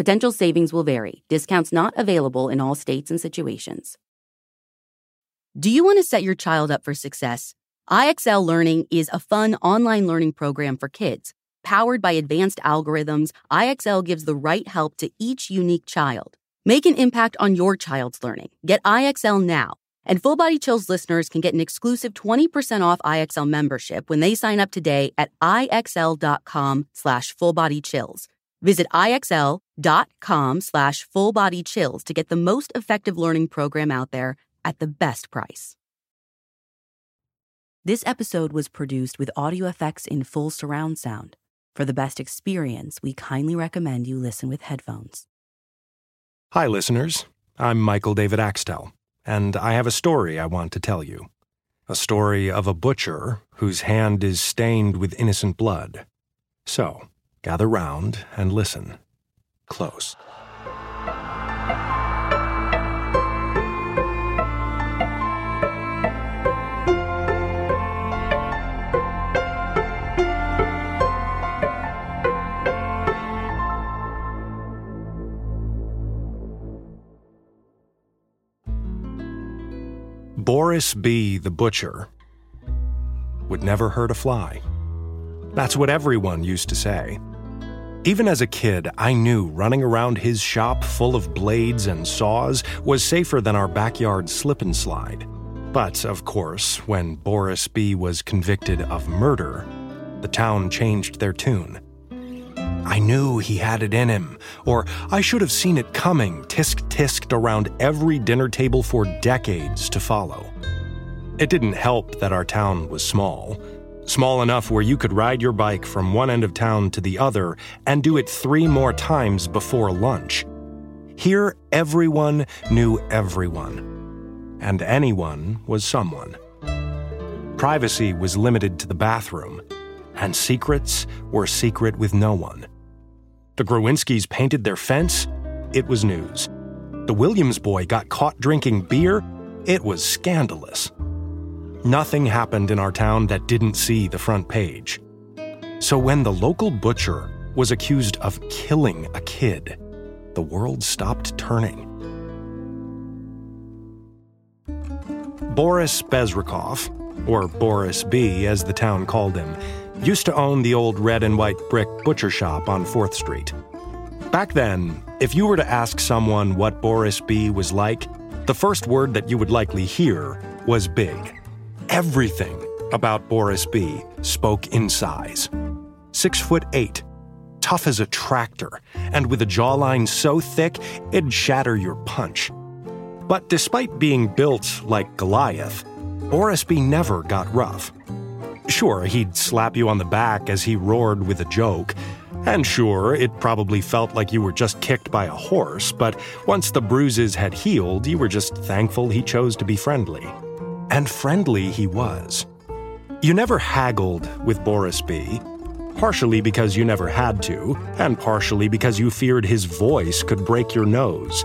Potential savings will vary. Discounts not available in all states and situations. Do you want to set your child up for success? IXL Learning is a fun online learning program for kids. Powered by advanced algorithms, IXL gives the right help to each unique child. Make an impact on your child's learning. Get IXL now. And Full Body Chills listeners can get an exclusive 20% off IXL membership when they sign up today at IXL.com slash fullbodychills. Visit IXL.com slash fullbodychills to get the most effective learning program out there at the best price. This episode was produced with audio effects in full surround sound. For the best experience, we kindly recommend you listen with headphones. Hi, listeners. I'm Michael David Axtell, and I have a story I want to tell you. A story of a butcher whose hand is stained with innocent blood. So, Gather round and listen. Close. Boris B., the butcher, would never hurt a fly. That's what everyone used to say. Even as a kid, I knew running around his shop full of blades and saws was safer than our backyard slip and slide. But, of course, when Boris B. was convicted of murder, the town changed their tune. I knew he had it in him, or I should have seen it coming, tisk tisked around every dinner table for decades to follow. It didn't help that our town was small small enough where you could ride your bike from one end of town to the other and do it three more times before lunch. Here, everyone knew everyone, and anyone was someone. Privacy was limited to the bathroom, and secrets were secret with no one. The Growinskis painted their fence, it was news. The Williams boy got caught drinking beer, it was scandalous. Nothing happened in our town that didn't see the front page. So when the local butcher was accused of killing a kid, the world stopped turning. Boris Bezrikov, or Boris B as the town called him, used to own the old red and white brick butcher shop on 4th Street. Back then, if you were to ask someone what Boris B was like, the first word that you would likely hear was big. Everything about Boris B. spoke in size. Six foot eight, tough as a tractor, and with a jawline so thick it'd shatter your punch. But despite being built like Goliath, Boris B. never got rough. Sure, he'd slap you on the back as he roared with a joke, and sure, it probably felt like you were just kicked by a horse, but once the bruises had healed, you were just thankful he chose to be friendly. And friendly he was. You never haggled with Boris B., partially because you never had to, and partially because you feared his voice could break your nose.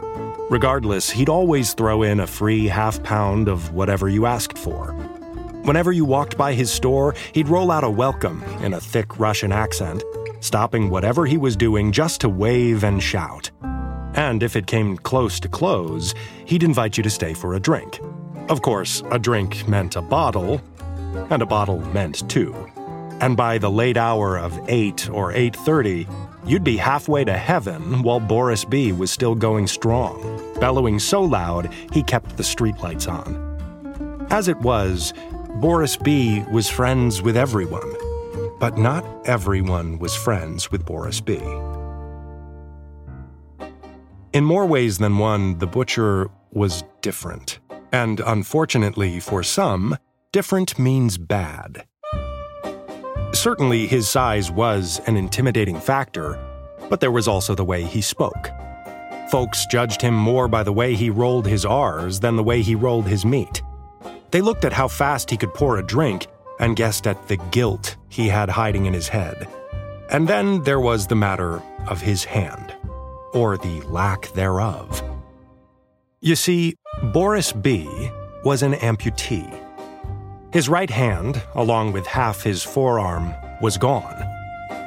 Regardless, he'd always throw in a free half pound of whatever you asked for. Whenever you walked by his store, he'd roll out a welcome in a thick Russian accent, stopping whatever he was doing just to wave and shout. And if it came close to close, he'd invite you to stay for a drink. Of course, a drink meant a bottle, and a bottle meant two. And by the late hour of 8 or 8:30, you'd be halfway to heaven while Boris B was still going strong, bellowing so loud he kept the streetlights on. As it was, Boris B was friends with everyone, but not everyone was friends with Boris B. In more ways than one, the butcher was different. And unfortunately for some, different means bad. Certainly, his size was an intimidating factor, but there was also the way he spoke. Folks judged him more by the way he rolled his R's than the way he rolled his meat. They looked at how fast he could pour a drink and guessed at the guilt he had hiding in his head. And then there was the matter of his hand, or the lack thereof. You see, Boris B. was an amputee. His right hand, along with half his forearm, was gone.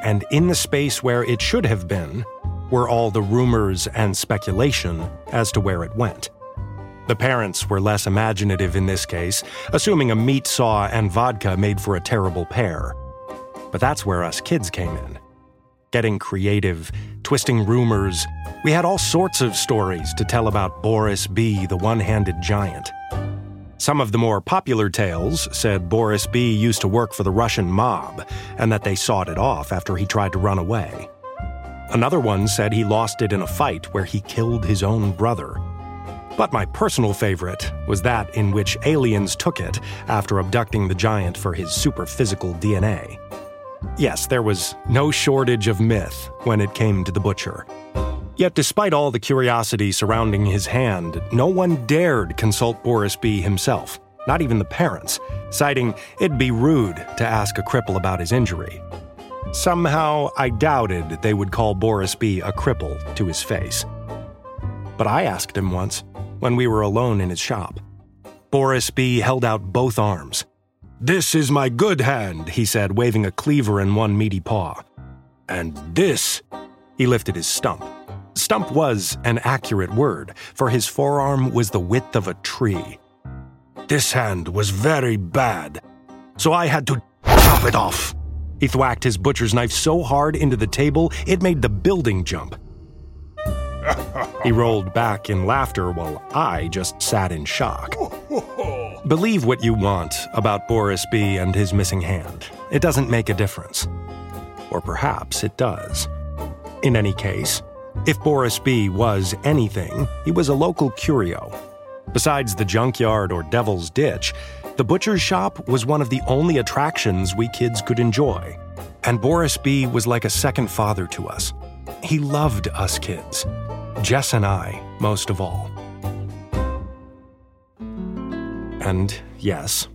And in the space where it should have been were all the rumors and speculation as to where it went. The parents were less imaginative in this case, assuming a meat saw and vodka made for a terrible pair. But that's where us kids came in. Getting creative, twisting rumors, we had all sorts of stories to tell about Boris B., the one handed giant. Some of the more popular tales said Boris B. used to work for the Russian mob and that they sawed it off after he tried to run away. Another one said he lost it in a fight where he killed his own brother. But my personal favorite was that in which aliens took it after abducting the giant for his super physical DNA. Yes, there was no shortage of myth when it came to the butcher. Yet, despite all the curiosity surrounding his hand, no one dared consult Boris B. himself, not even the parents, citing it'd be rude to ask a cripple about his injury. Somehow, I doubted they would call Boris B. a cripple to his face. But I asked him once, when we were alone in his shop. Boris B. held out both arms. This is my good hand, he said, waving a cleaver in one meaty paw. And this, he lifted his stump. Stump was an accurate word, for his forearm was the width of a tree. This hand was very bad, so I had to chop it off. He thwacked his butcher's knife so hard into the table it made the building jump. he rolled back in laughter while I just sat in shock. Believe what you want about Boris B. and his missing hand. It doesn't make a difference. Or perhaps it does. In any case, if Boris B. was anything, he was a local curio. Besides the junkyard or devil's ditch, the butcher's shop was one of the only attractions we kids could enjoy. And Boris B. was like a second father to us. He loved us kids, Jess and I, most of all. And yes,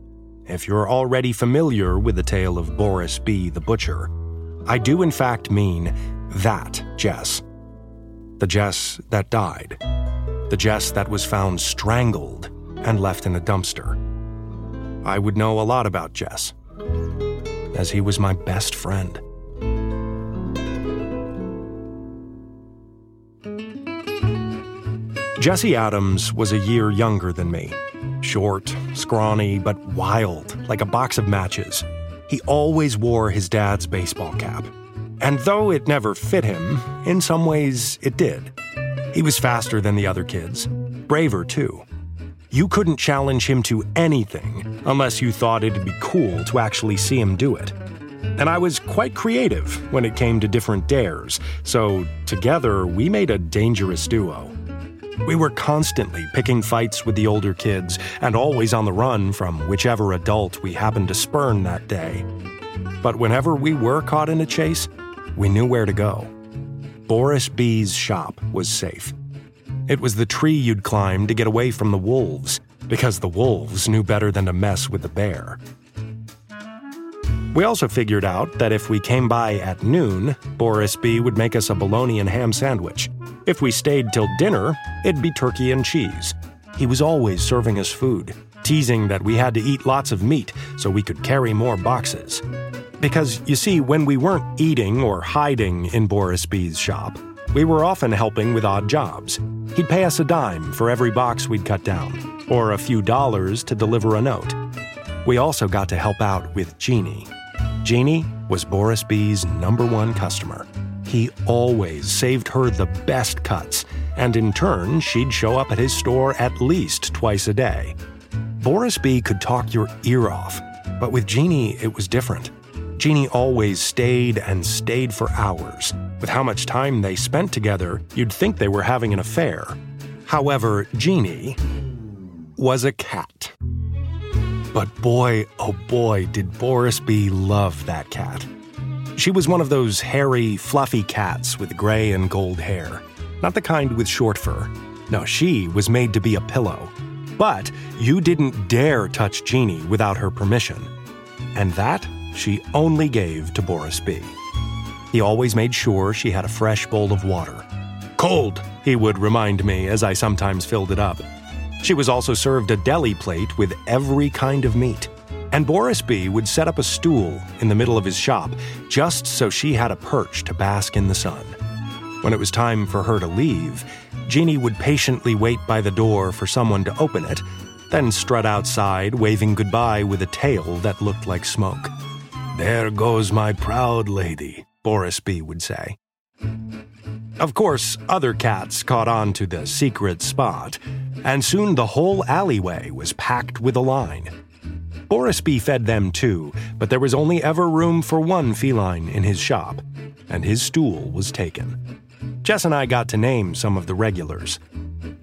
if you're already familiar with the tale of Boris B. the Butcher, I do in fact mean that Jess the Jess that died. The Jess that was found strangled and left in a dumpster. I would know a lot about Jess, as he was my best friend. Jesse Adams was a year younger than me. Short, scrawny, but wild, like a box of matches. He always wore his dad's baseball cap. And though it never fit him, in some ways it did. He was faster than the other kids, braver too. You couldn't challenge him to anything unless you thought it'd be cool to actually see him do it. And I was quite creative when it came to different dares, so together we made a dangerous duo. We were constantly picking fights with the older kids and always on the run from whichever adult we happened to spurn that day. But whenever we were caught in a chase, we knew where to go. Boris B.'s shop was safe. It was the tree you'd climb to get away from the wolves, because the wolves knew better than to mess with the bear. We also figured out that if we came by at noon, Boris B. would make us a bologna and ham sandwich. If we stayed till dinner, it'd be turkey and cheese. He was always serving us food, teasing that we had to eat lots of meat so we could carry more boxes. Because, you see, when we weren't eating or hiding in Boris B.'s shop, we were often helping with odd jobs. He'd pay us a dime for every box we'd cut down, or a few dollars to deliver a note. We also got to help out with Jeannie. Jeannie was Boris B.'s number one customer. He always saved her the best cuts, and in turn, she'd show up at his store at least twice a day. Boris B. could talk your ear off, but with Jeannie, it was different. Jeannie always stayed and stayed for hours. With how much time they spent together, you'd think they were having an affair. However, Jeannie was a cat. But boy, oh boy, did Boris B. love that cat. She was one of those hairy, fluffy cats with gray and gold hair. Not the kind with short fur. No, she was made to be a pillow. But you didn't dare touch Jeannie without her permission. And that she only gave to Boris B. He always made sure she had a fresh bowl of water. Cold, he would remind me as I sometimes filled it up. She was also served a deli plate with every kind of meat. And Boris B. would set up a stool in the middle of his shop just so she had a perch to bask in the sun. When it was time for her to leave, Jeannie would patiently wait by the door for someone to open it, then strut outside, waving goodbye with a tail that looked like smoke. There goes my proud lady, Boris B. would say. Of course, other cats caught on to the secret spot, and soon the whole alleyway was packed with a line. Boris B fed them too, but there was only ever room for one feline in his shop, and his stool was taken. Jess and I got to name some of the regulars.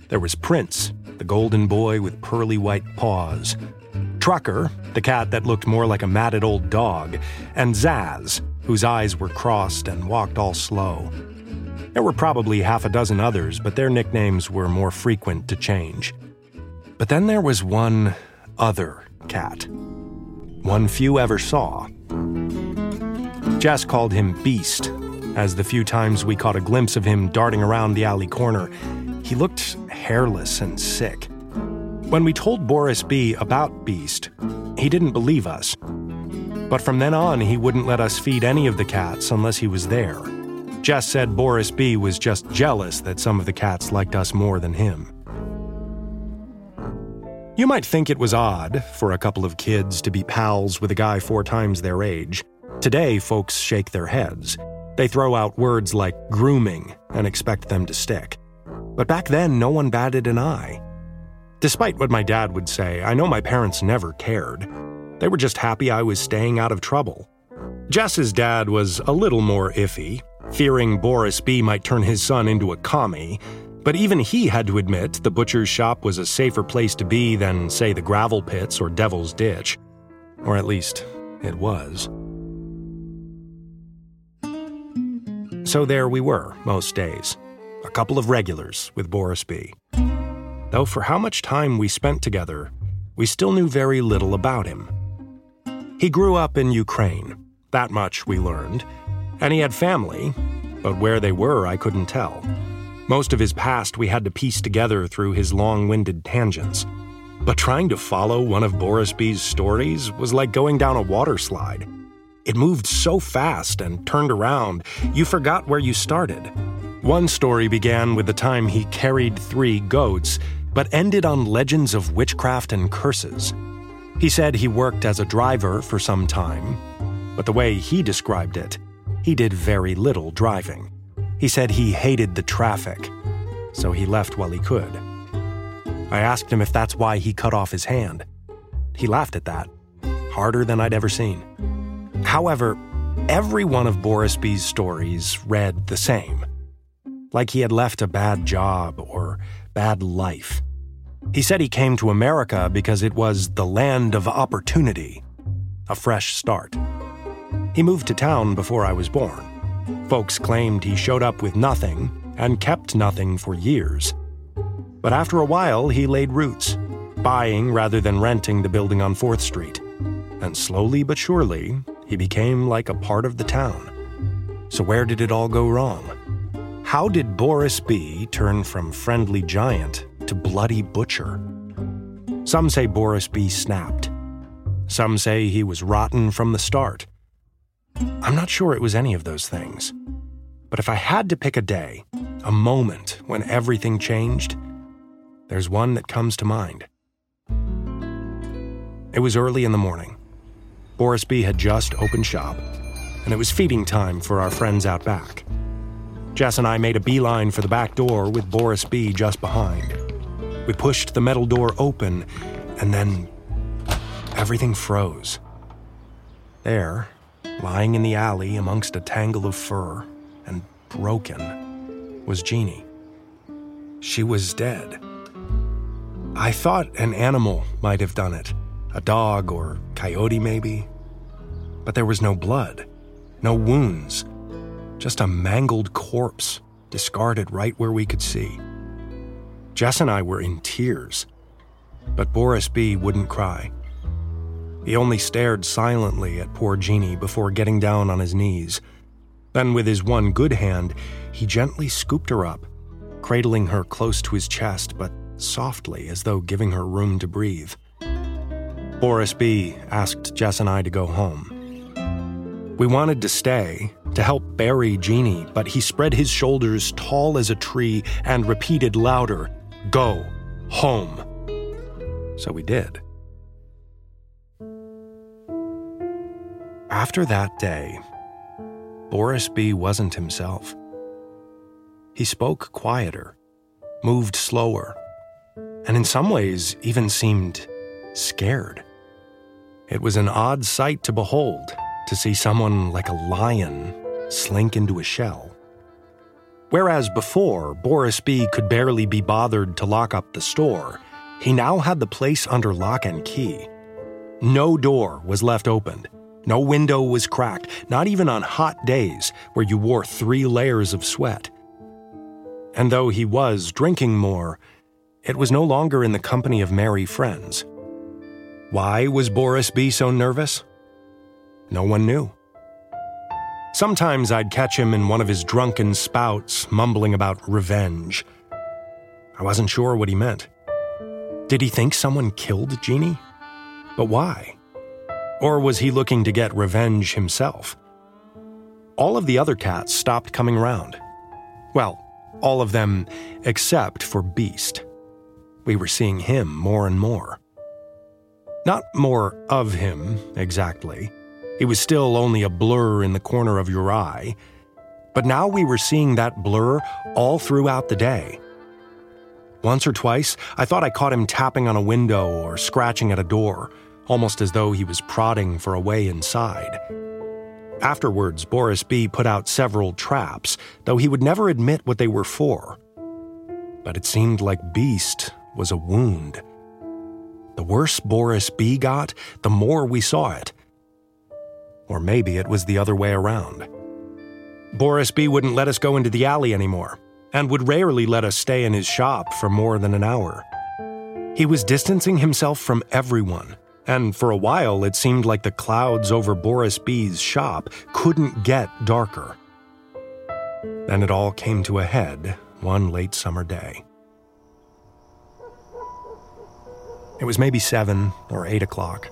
There was Prince, the golden boy with pearly white paws, Trucker, the cat that looked more like a matted old dog, and Zaz, whose eyes were crossed and walked all slow. There were probably half a dozen others, but their nicknames were more frequent to change. But then there was one other cat. One few ever saw. Jess called him Beast, as the few times we caught a glimpse of him darting around the alley corner, he looked hairless and sick. When we told Boris B about Beast, he didn't believe us. But from then on, he wouldn't let us feed any of the cats unless he was there. Jess said Boris B was just jealous that some of the cats liked us more than him. You might think it was odd for a couple of kids to be pals with a guy four times their age. Today, folks shake their heads. They throw out words like grooming and expect them to stick. But back then, no one batted an eye. Despite what my dad would say, I know my parents never cared. They were just happy I was staying out of trouble. Jess's dad was a little more iffy, fearing Boris B might turn his son into a commie, but even he had to admit the butcher's shop was a safer place to be than, say, the gravel pits or Devil's Ditch. Or at least, it was. So there we were, most days. A couple of regulars with Boris B. Though for how much time we spent together, we still knew very little about him. He grew up in Ukraine, that much we learned, and he had family, but where they were I couldn't tell. Most of his past we had to piece together through his long winded tangents. But trying to follow one of Boris B's stories was like going down a water slide. It moved so fast and turned around, you forgot where you started. One story began with the time he carried three goats, but ended on legends of witchcraft and curses. He said he worked as a driver for some time, but the way he described it, he did very little driving. He said he hated the traffic, so he left while he could. I asked him if that's why he cut off his hand. He laughed at that, harder than I'd ever seen. However, every one of Boris B's stories read the same like he had left a bad job or bad life. He said he came to America because it was the land of opportunity, a fresh start. He moved to town before I was born. Folks claimed he showed up with nothing and kept nothing for years. But after a while, he laid roots, buying rather than renting the building on 4th Street. And slowly but surely, he became like a part of the town. So, where did it all go wrong? How did Boris B turn from friendly giant to bloody butcher? Some say Boris B snapped. Some say he was rotten from the start. I'm not sure it was any of those things. But if I had to pick a day, a moment when everything changed, there's one that comes to mind. It was early in the morning. Boris B had just opened shop, and it was feeding time for our friends out back. Jess and I made a beeline for the back door with Boris B just behind. We pushed the metal door open, and then everything froze. There, lying in the alley amongst a tangle of fur and broken, was Jeannie. She was dead. I thought an animal might have done it a dog or coyote, maybe. But there was no blood, no wounds, just a mangled corpse discarded right where we could see. Jess and I were in tears, but Boris B. wouldn't cry. He only stared silently at poor Jeannie before getting down on his knees. Then, with his one good hand, he gently scooped her up, cradling her close to his chest, but softly as though giving her room to breathe. Boris B. asked Jess and I to go home. We wanted to stay, to help bury Jeannie, but he spread his shoulders tall as a tree and repeated louder, Go, home. So we did. After that day, Boris B. wasn't himself. He spoke quieter, moved slower, and in some ways even seemed scared. It was an odd sight to behold to see someone like a lion slink into a shell. Whereas before, Boris B. could barely be bothered to lock up the store, he now had the place under lock and key. No door was left opened. No window was cracked, not even on hot days where you wore three layers of sweat. And though he was drinking more, it was no longer in the company of merry friends. Why was Boris B. so nervous? No one knew. Sometimes I'd catch him in one of his drunken spouts mumbling about revenge. I wasn't sure what he meant. Did he think someone killed Jeannie? But why? Or was he looking to get revenge himself? All of the other cats stopped coming round. Well, all of them except for Beast. We were seeing him more and more. Not more of him, exactly. He was still only a blur in the corner of your eye. But now we were seeing that blur all throughout the day. Once or twice, I thought I caught him tapping on a window or scratching at a door, almost as though he was prodding for a way inside. Afterwards, Boris B. put out several traps, though he would never admit what they were for. But it seemed like Beast was a wound. The worse Boris B. got, the more we saw it. Or maybe it was the other way around. Boris B. wouldn't let us go into the alley anymore, and would rarely let us stay in his shop for more than an hour. He was distancing himself from everyone, and for a while it seemed like the clouds over Boris B.'s shop couldn't get darker. Then it all came to a head one late summer day. It was maybe seven or eight o'clock.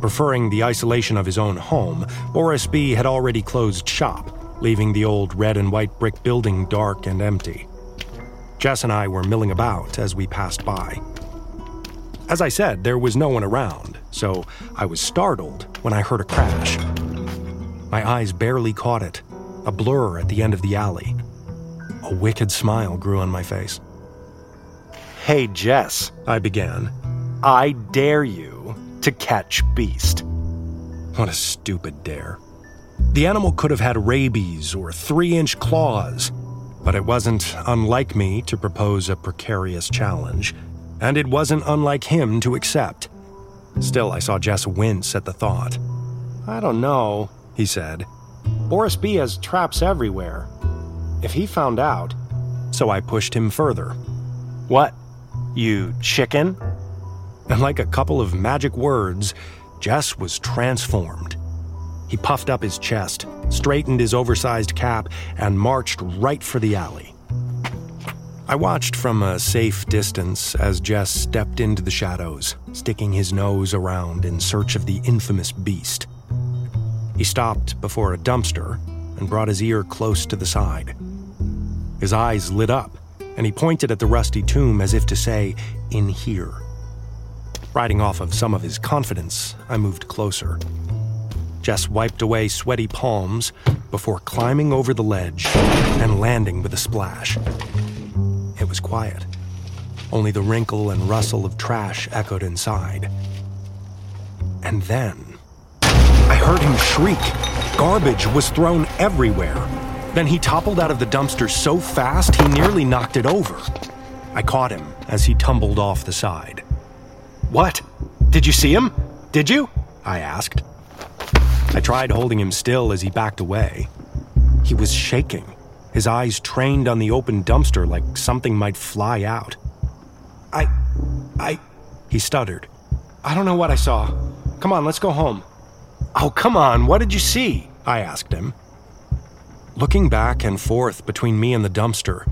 Preferring the isolation of his own home, Boris B. had already closed shop, leaving the old red and white brick building dark and empty. Jess and I were milling about as we passed by. As I said, there was no one around, so I was startled when I heard a crash. My eyes barely caught it, a blur at the end of the alley. A wicked smile grew on my face. Hey, Jess, I began. I dare you to catch Beast. What a stupid dare. The animal could have had rabies or three inch claws, but it wasn't unlike me to propose a precarious challenge, and it wasn't unlike him to accept. Still, I saw Jess wince at the thought. I don't know, he said. Boris B has traps everywhere. If he found out. So I pushed him further. What? You chicken? and like a couple of magic words, Jess was transformed. He puffed up his chest, straightened his oversized cap, and marched right for the alley. I watched from a safe distance as Jess stepped into the shadows, sticking his nose around in search of the infamous beast. He stopped before a dumpster and brought his ear close to the side. His eyes lit up, and he pointed at the rusty tomb as if to say, In here. Riding off of some of his confidence, I moved closer. Jess wiped away sweaty palms before climbing over the ledge and landing with a splash. Was quiet. Only the wrinkle and rustle of trash echoed inside. And then, I heard him shriek. Garbage was thrown everywhere. Then he toppled out of the dumpster so fast he nearly knocked it over. I caught him as he tumbled off the side. What? Did you see him? Did you? I asked. I tried holding him still as he backed away. He was shaking, his eyes trained on the open dumpster like something might fly out. I. I. He stuttered. I don't know what I saw. Come on, let's go home. Oh, come on, what did you see? I asked him. Looking back and forth between me and the dumpster,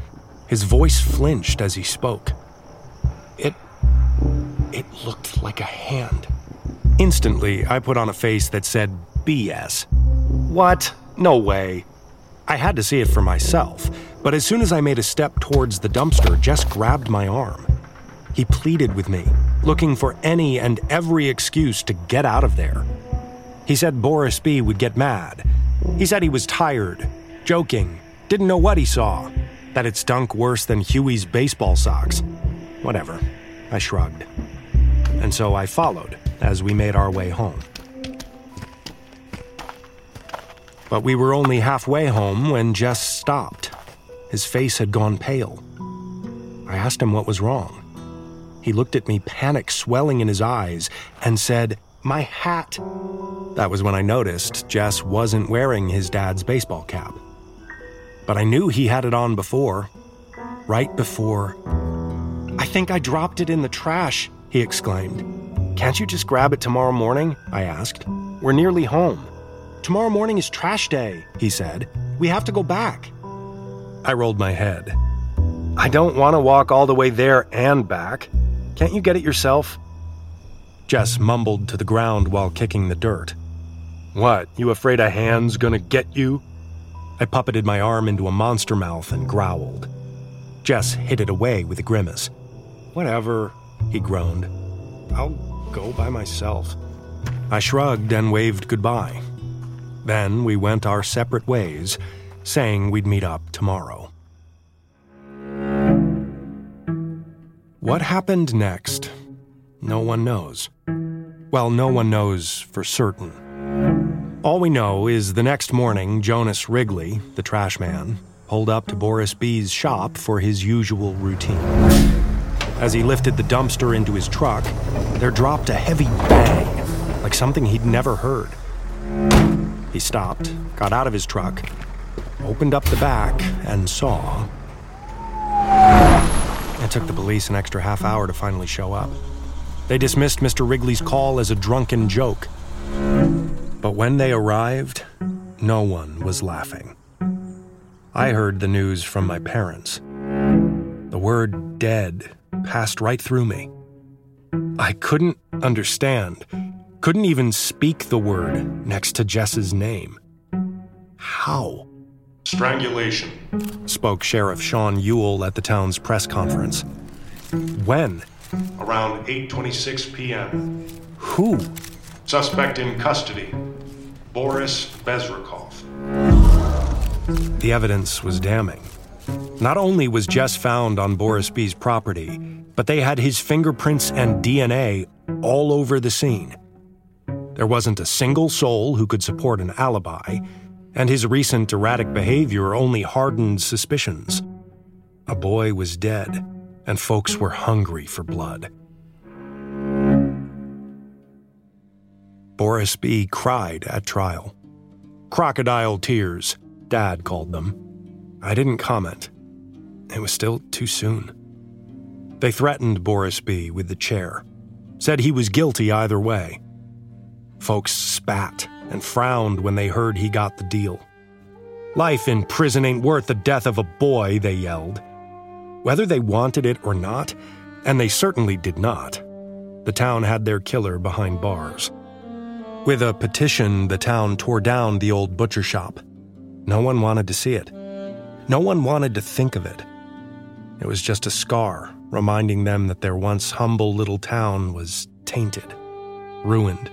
his voice flinched as he spoke. It. it looked like a hand. Instantly, I put on a face that said BS. What? No way. I had to see it for myself, but as soon as I made a step towards the dumpster, Jess grabbed my arm. He pleaded with me, looking for any and every excuse to get out of there. He said Boris B. would get mad. He said he was tired, joking, didn't know what he saw, that it stunk worse than Huey's baseball socks. Whatever. I shrugged. And so I followed as we made our way home. But we were only halfway home when Jess stopped. His face had gone pale. I asked him what was wrong. He looked at me, panic swelling in his eyes, and said, My hat. That was when I noticed Jess wasn't wearing his dad's baseball cap. But I knew he had it on before. Right before. I think I dropped it in the trash, he exclaimed. Can't you just grab it tomorrow morning? I asked. We're nearly home. Tomorrow morning is trash day, he said. We have to go back. I rolled my head. I don't want to walk all the way there and back. Can't you get it yourself? Jess mumbled to the ground while kicking the dirt. What, you afraid a hand's gonna get you? I puppeted my arm into a monster mouth and growled. Jess hid it away with a grimace. Whatever, he groaned. I'll go by myself. I shrugged and waved goodbye. Then we went our separate ways, saying we'd meet up tomorrow. What happened next? No one knows. Well, no one knows for certain. All we know is the next morning, Jonas Wrigley, the trash man, pulled up to Boris B.'s shop for his usual routine. As he lifted the dumpster into his truck, there dropped a heavy bang, like something he'd never heard. He stopped, got out of his truck, opened up the back, and saw. It took the police an extra half hour to finally show up. They dismissed Mr. Wrigley's call as a drunken joke. But when they arrived, no one was laughing. I heard the news from my parents. The word dead passed right through me. I couldn't understand couldn't even speak the word next to Jess's name. How? Strangulation, spoke Sheriff Sean Ewell at the town's press conference. When? Around 8:26 p.m. Who? Suspect in custody. Boris Bezrikov. The evidence was damning. Not only was Jess found on Boris B.'s property, but they had his fingerprints and DNA all over the scene. There wasn't a single soul who could support an alibi, and his recent erratic behavior only hardened suspicions. A boy was dead, and folks were hungry for blood. Boris B. cried at trial. Crocodile tears, Dad called them. I didn't comment. It was still too soon. They threatened Boris B. with the chair, said he was guilty either way. Folks spat and frowned when they heard he got the deal. Life in prison ain't worth the death of a boy, they yelled. Whether they wanted it or not, and they certainly did not, the town had their killer behind bars. With a petition, the town tore down the old butcher shop. No one wanted to see it. No one wanted to think of it. It was just a scar reminding them that their once humble little town was tainted, ruined.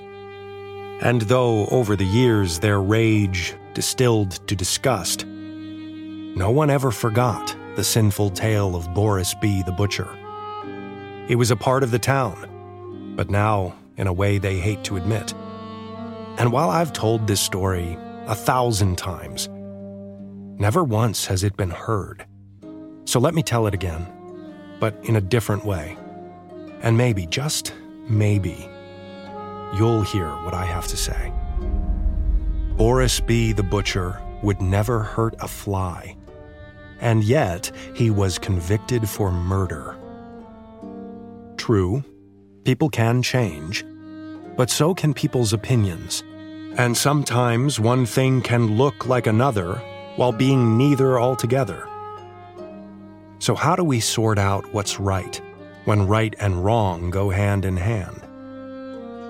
And though over the years their rage distilled to disgust, no one ever forgot the sinful tale of Boris B. the Butcher. It was a part of the town, but now in a way they hate to admit. And while I've told this story a thousand times, never once has it been heard. So let me tell it again, but in a different way. And maybe, just maybe, you'll hear what I have to say. Boris B. the Butcher would never hurt a fly. and yet he was convicted for murder. True, people can change, but so can people's opinions. And sometimes one thing can look like another while being neither altogether. So, how do we sort out what's right when right and wrong go hand in hand?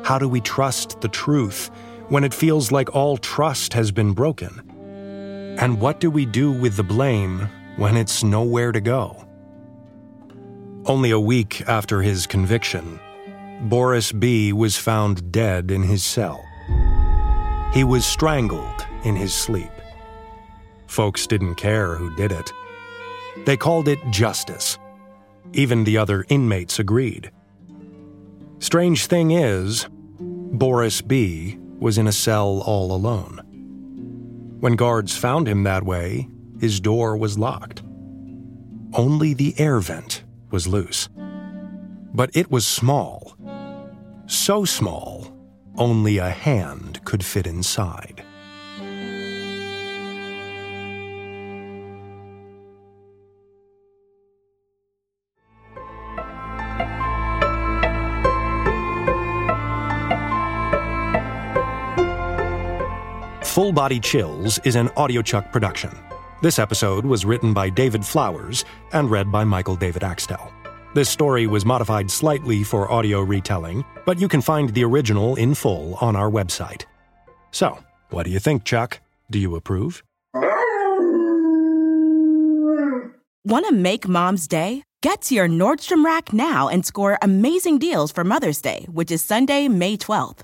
How do we trust the truth when it feels like all trust has been broken? And what do we do with the blame when it's nowhere to go? Only a week after his conviction, Boris B. was found dead in his cell. He was strangled in his sleep. Folks didn't care who did it. They called it justice. Even the other inmates agreed. Strange thing is, Boris B. was in a cell all alone. When guards found him that way, his door was locked. Only the air vent was loose. But it was small. So small, only a hand could fit inside. Full Body Chills is an AudioChuck production. This episode was written by David Flowers and read by Michael David Axtell. This story was modified slightly for audio retelling, but you can find the original in full on our website. So, what do you think, Chuck? Do you approve? Want to make mom's day? Get to your Nordstrom Rack now and score amazing deals for Mother's Day, which is Sunday, May 12th.